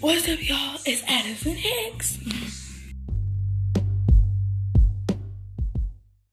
What's up, y'all? It's Addison Hicks.